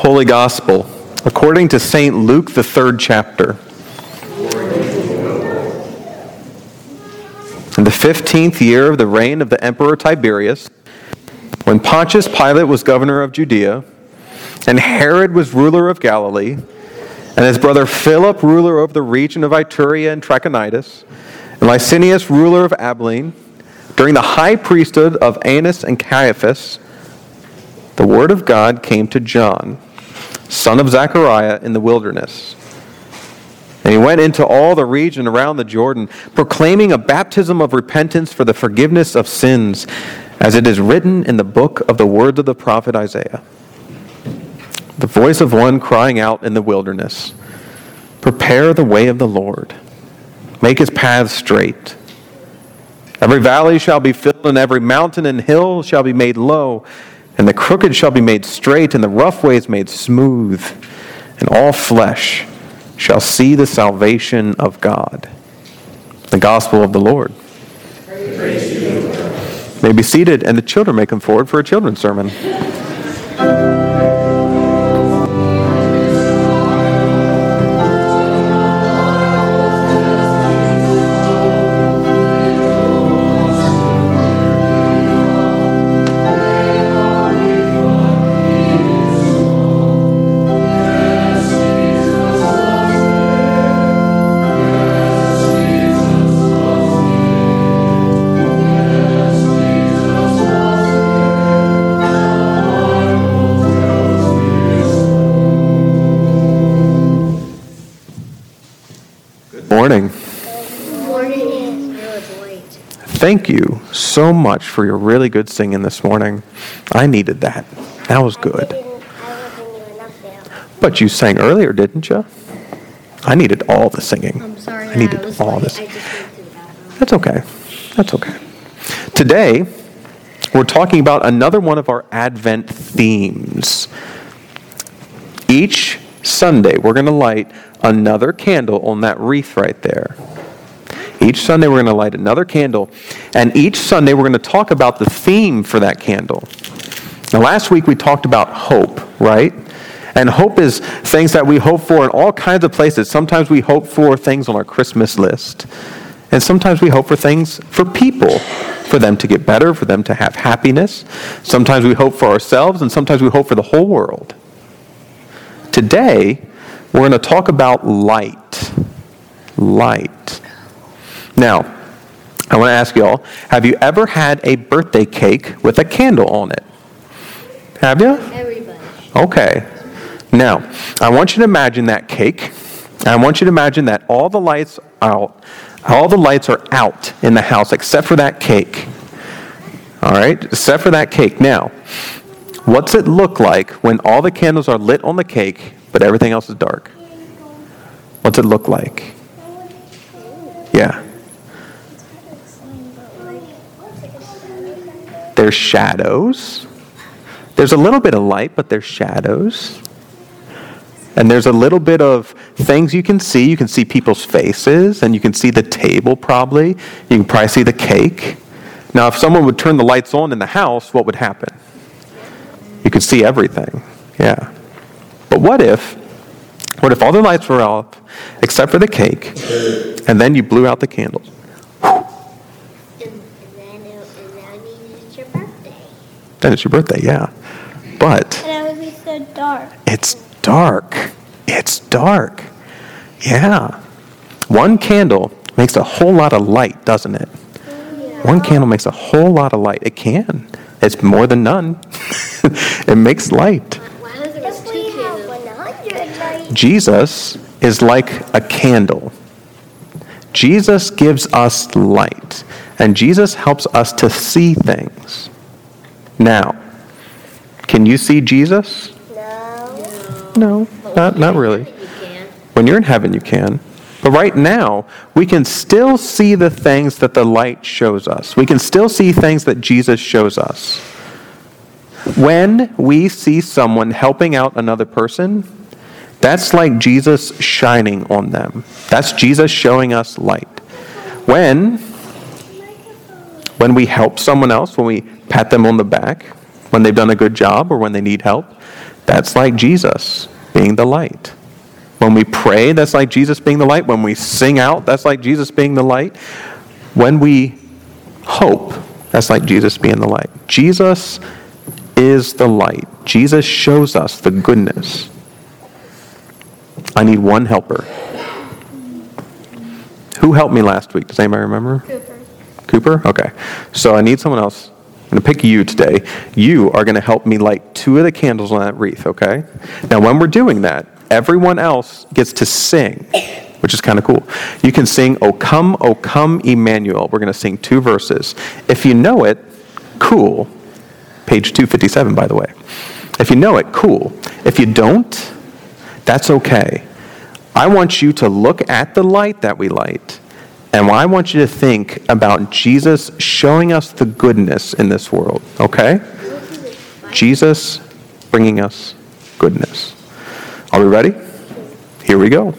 Holy Gospel, according to St. Luke, the third chapter. In the fifteenth year of the reign of the Emperor Tiberius, when Pontius Pilate was governor of Judea, and Herod was ruler of Galilee, and his brother Philip ruler over the region of Iturea and Trachonitis, and Lysanias ruler of Abilene, during the high priesthood of Annas and Caiaphas, the word of God came to John son of Zechariah, in the wilderness. And he went into all the region around the Jordan, proclaiming a baptism of repentance for the forgiveness of sins, as it is written in the book of the words of the prophet Isaiah. The voice of one crying out in the wilderness Prepare the way of the Lord, make his paths straight. Every valley shall be filled, and every mountain and hill shall be made low and the crooked shall be made straight, and the rough ways made smooth, and all flesh shall see the salvation of God. The gospel of the Lord. May be seated, and the children may come forward for a children's sermon. Thank you so much for your really good singing this morning. I needed that. That was good. But you sang earlier, didn't you? I needed all the singing. I'm sorry. I needed I all this. I just went to the bathroom. That's okay. That's okay. Today, we're talking about another one of our Advent themes. Each Sunday, we're going to light another candle on that wreath right there. Each Sunday, we're going to light another candle. And each Sunday, we're going to talk about the theme for that candle. Now, last week, we talked about hope, right? And hope is things that we hope for in all kinds of places. Sometimes we hope for things on our Christmas list. And sometimes we hope for things for people, for them to get better, for them to have happiness. Sometimes we hope for ourselves, and sometimes we hope for the whole world. Today, we're going to talk about light. Light. Now, I want to ask you all have you ever had a birthday cake with a candle on it? Have you? Everybody. Okay. Now, I want you to imagine that cake. I want you to imagine that all the lights out, all the lights are out in the house except for that cake. All right? Except for that cake. Now, what's it look like when all the candles are lit on the cake, but everything else is dark? What's it look like? Yeah. There's shadows. There's a little bit of light, but there's shadows. And there's a little bit of things you can see. You can see people's faces, and you can see the table probably. You can probably see the cake. Now, if someone would turn the lights on in the house, what would happen? You could see everything. Yeah. But what if, what if all the lights were off except for the cake, and then you blew out the candles? And, and then it, and that means it's your birthday. Then it's your birthday, yeah. But And it would be so dark. It's dark. It's dark. Yeah. One candle makes a whole lot of light, doesn't it? One candle makes a whole lot of light. It can. It's more than none. it makes light. Why does there was two candles? 100 lights. Jesus is like a candle. Jesus gives us light, and Jesus helps us to see things. Now, can you see Jesus? No. No, not, not really. When you're in heaven, you can. But right now, we can still see the things that the light shows us. We can still see things that Jesus shows us. When we see someone helping out another person, that's like Jesus shining on them. That's Jesus showing us light. When when we help someone else, when we pat them on the back, when they've done a good job or when they need help, That's like Jesus being the light. When we pray, that's like Jesus being the light. When we sing out, that's like Jesus being the light. When we hope, that's like Jesus being the light. Jesus is the light. Jesus shows us the goodness. I need one helper. Who helped me last week? Does anybody remember? Cooper. Okay. So I need someone else. I'm going to pick you today. You are going to help me light two of the candles on that wreath, okay? Now, when we're doing that, everyone else gets to sing, which is kind of cool. You can sing, O come, O come, Emmanuel. We're going to sing two verses. If you know it, cool. Page 257, by the way. If you know it, cool. If you don't, that's okay. I want you to look at the light that we light, and I want you to think about Jesus showing us the goodness in this world, okay? Jesus bringing us goodness. Are we ready? Here we go.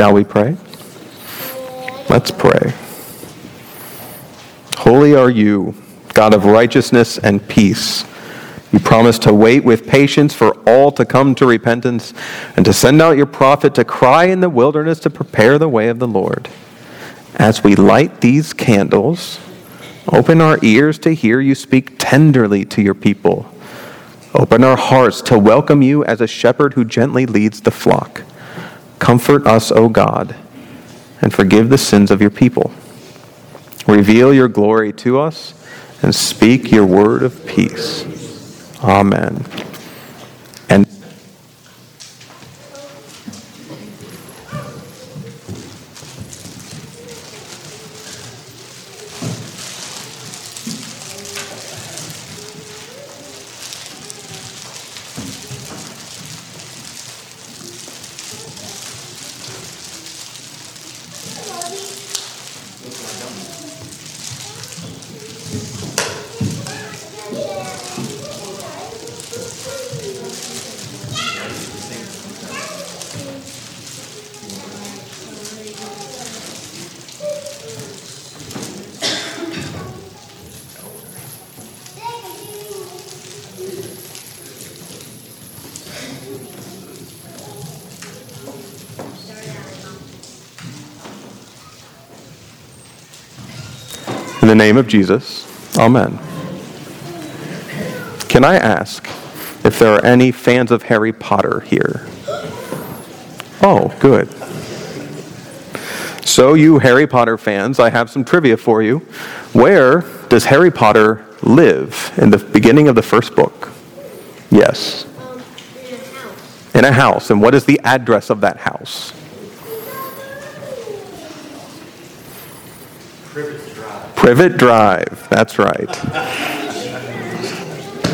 Shall we pray? Let's pray. Holy are you, God of righteousness and peace. You promise to wait with patience for all to come to repentance and to send out your prophet to cry in the wilderness to prepare the way of the Lord. As we light these candles, open our ears to hear you speak tenderly to your people. Open our hearts to welcome you as a shepherd who gently leads the flock. Comfort us, O God, and forgive the sins of your people. Reveal your glory to us and speak your word of peace. Amen. The name of Jesus, amen. Can I ask if there are any fans of Harry Potter here? Oh, good. So, you Harry Potter fans, I have some trivia for you. Where does Harry Potter live in the beginning of the first book? Yes, Um, in a house. in a house. And what is the address of that house? Privet Drive. That's right.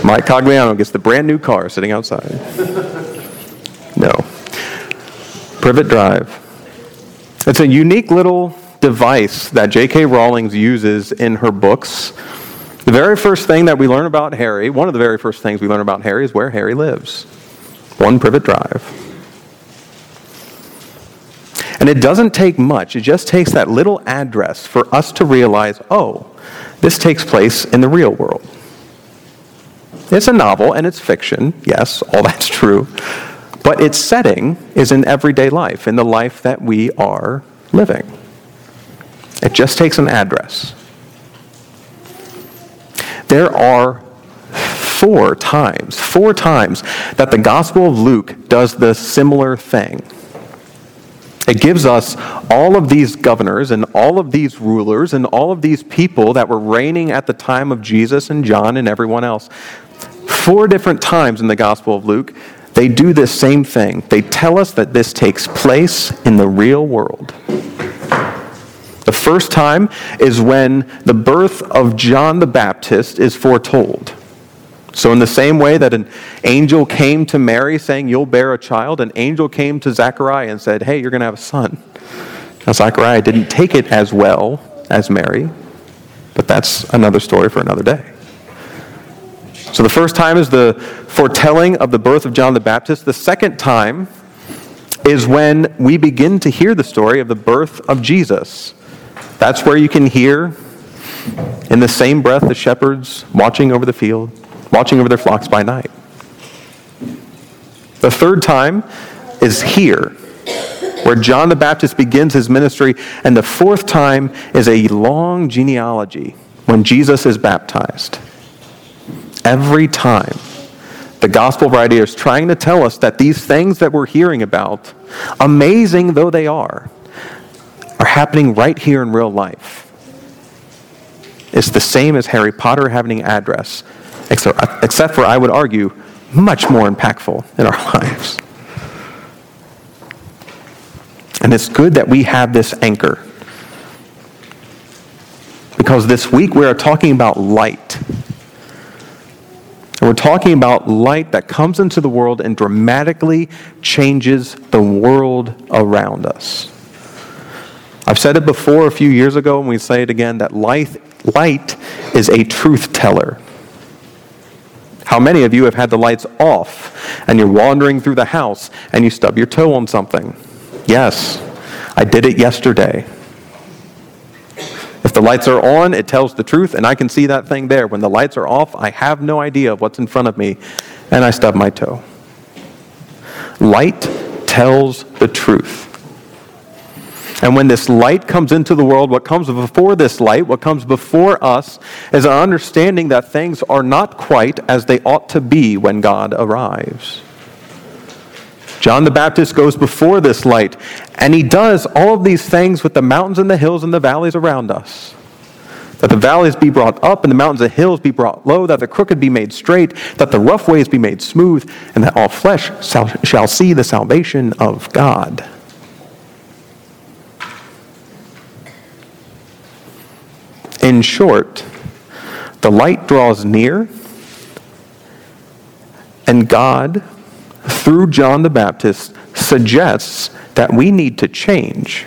Mike Cogliano gets the brand new car sitting outside. No. Privet Drive. It's a unique little device that J.K. Rowling uses in her books. The very first thing that we learn about Harry, one of the very first things we learn about Harry, is where Harry lives one privet drive. And it doesn't take much, it just takes that little address for us to realize oh, this takes place in the real world. It's a novel and it's fiction, yes, all that's true. But its setting is in everyday life, in the life that we are living. It just takes an address. There are four times, four times that the Gospel of Luke does the similar thing. It gives us all of these governors and all of these rulers and all of these people that were reigning at the time of Jesus and John and everyone else. Four different times in the Gospel of Luke, they do this same thing. They tell us that this takes place in the real world. The first time is when the birth of John the Baptist is foretold. So, in the same way that an angel came to Mary saying, You'll bear a child, an angel came to Zechariah and said, Hey, you're going to have a son. Now, Zechariah didn't take it as well as Mary, but that's another story for another day. So, the first time is the foretelling of the birth of John the Baptist. The second time is when we begin to hear the story of the birth of Jesus. That's where you can hear, in the same breath, the shepherds watching over the field watching over their flocks by night. The third time is here, where John the Baptist begins his ministry. And the fourth time is a long genealogy when Jesus is baptized. Every time, the gospel writer is trying to tell us that these things that we're hearing about, amazing though they are, are happening right here in real life. It's the same as Harry Potter having an address except, for, I would argue, much more impactful in our lives. And it's good that we have this anchor. Because this week we are talking about light. And we're talking about light that comes into the world and dramatically changes the world around us. I've said it before a few years ago, and we say it again that light, light is a truth teller. How many of you have had the lights off and you're wandering through the house and you stub your toe on something? Yes, I did it yesterday. If the lights are on, it tells the truth, and I can see that thing there. When the lights are off, I have no idea of what's in front of me, and I stub my toe. Light tells the truth. And when this light comes into the world, what comes before this light, what comes before us, is an understanding that things are not quite as they ought to be when God arrives. John the Baptist goes before this light, and he does all of these things with the mountains and the hills and the valleys around us. That the valleys be brought up and the mountains and hills be brought low, that the crooked be made straight, that the rough ways be made smooth, and that all flesh shall see the salvation of God. In short, the light draws near, and God, through John the Baptist, suggests that we need to change.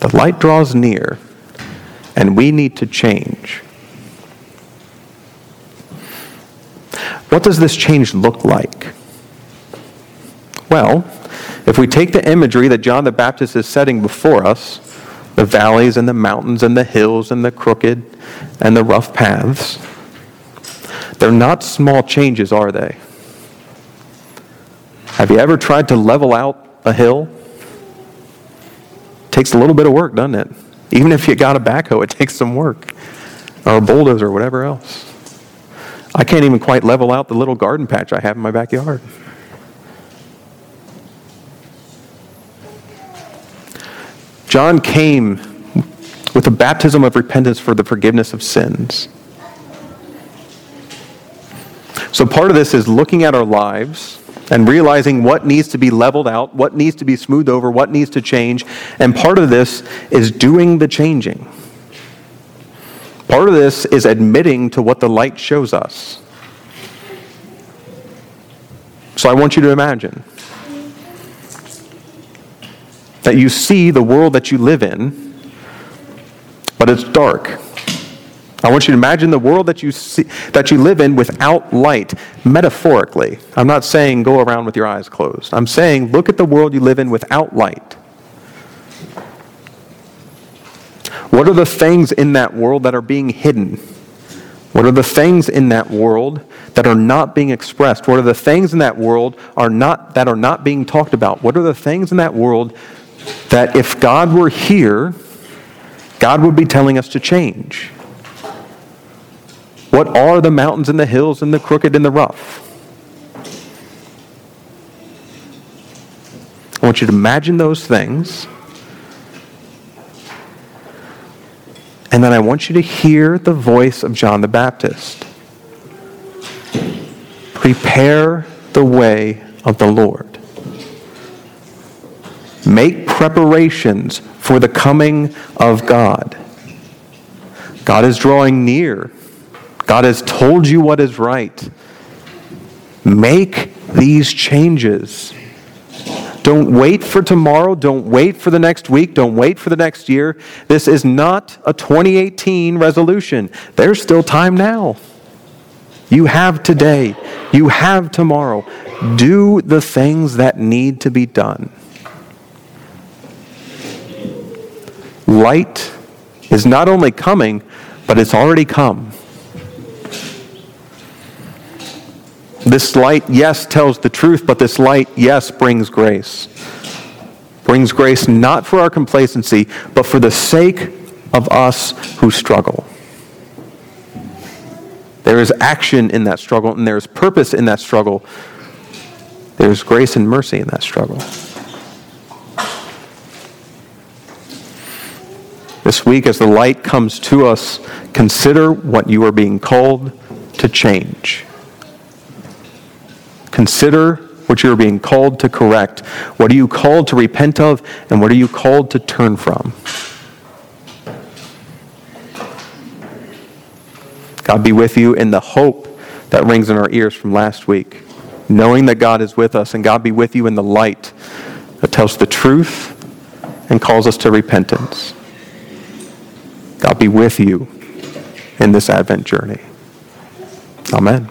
The light draws near, and we need to change. What does this change look like? Well, if we take the imagery that John the Baptist is setting before us, the valleys and the mountains and the hills and the crooked and the rough paths, they're not small changes, are they? Have you ever tried to level out a hill? It takes a little bit of work, doesn't it? Even if you got a backhoe, it takes some work. Or a bulldozer or whatever else. I can't even quite level out the little garden patch I have in my backyard. John came with a baptism of repentance for the forgiveness of sins. So, part of this is looking at our lives and realizing what needs to be leveled out, what needs to be smoothed over, what needs to change. And part of this is doing the changing. Part of this is admitting to what the light shows us. So, I want you to imagine that you see the world that you live in, but it's dark. I want you to imagine the world that you see, that you live in without light, metaphorically. I'm not saying go around with your eyes closed. I'm saying look at the world you live in without light. What are the things in that world that are being hidden? What are the things in that world that are not being expressed? What are the things in that world are not that are not being talked about? What are the things in that world that if God were here, God would be telling us to change? What are the mountains and the hills and the crooked and the rough? I want you to imagine those things. And then I want you to hear the voice of John the Baptist. Prepare the way of the Lord. Make preparations for the coming of God. God is drawing near. God has told you what is right. Make these changes. Don't wait for tomorrow. Don't wait for the next week. Don't wait for the next year. This is not a 2018 resolution. There's still time now. You have today. You have tomorrow. Do the things that need to be done. Light is not only coming, but it's already come. This light, yes, tells the truth, but this light, yes, brings grace. Brings grace not for our complacency, but for the sake of us who struggle. There is action in that struggle, and there is purpose in that struggle. There's grace and mercy in that struggle. This week, as the light comes to us, consider what you are being called to change. Consider what you're being called to correct. What are you called to repent of, and what are you called to turn from? God be with you in the hope that rings in our ears from last week, knowing that God is with us, and God be with you in the light that tells the truth and calls us to repentance. God be with you in this Advent journey. Amen.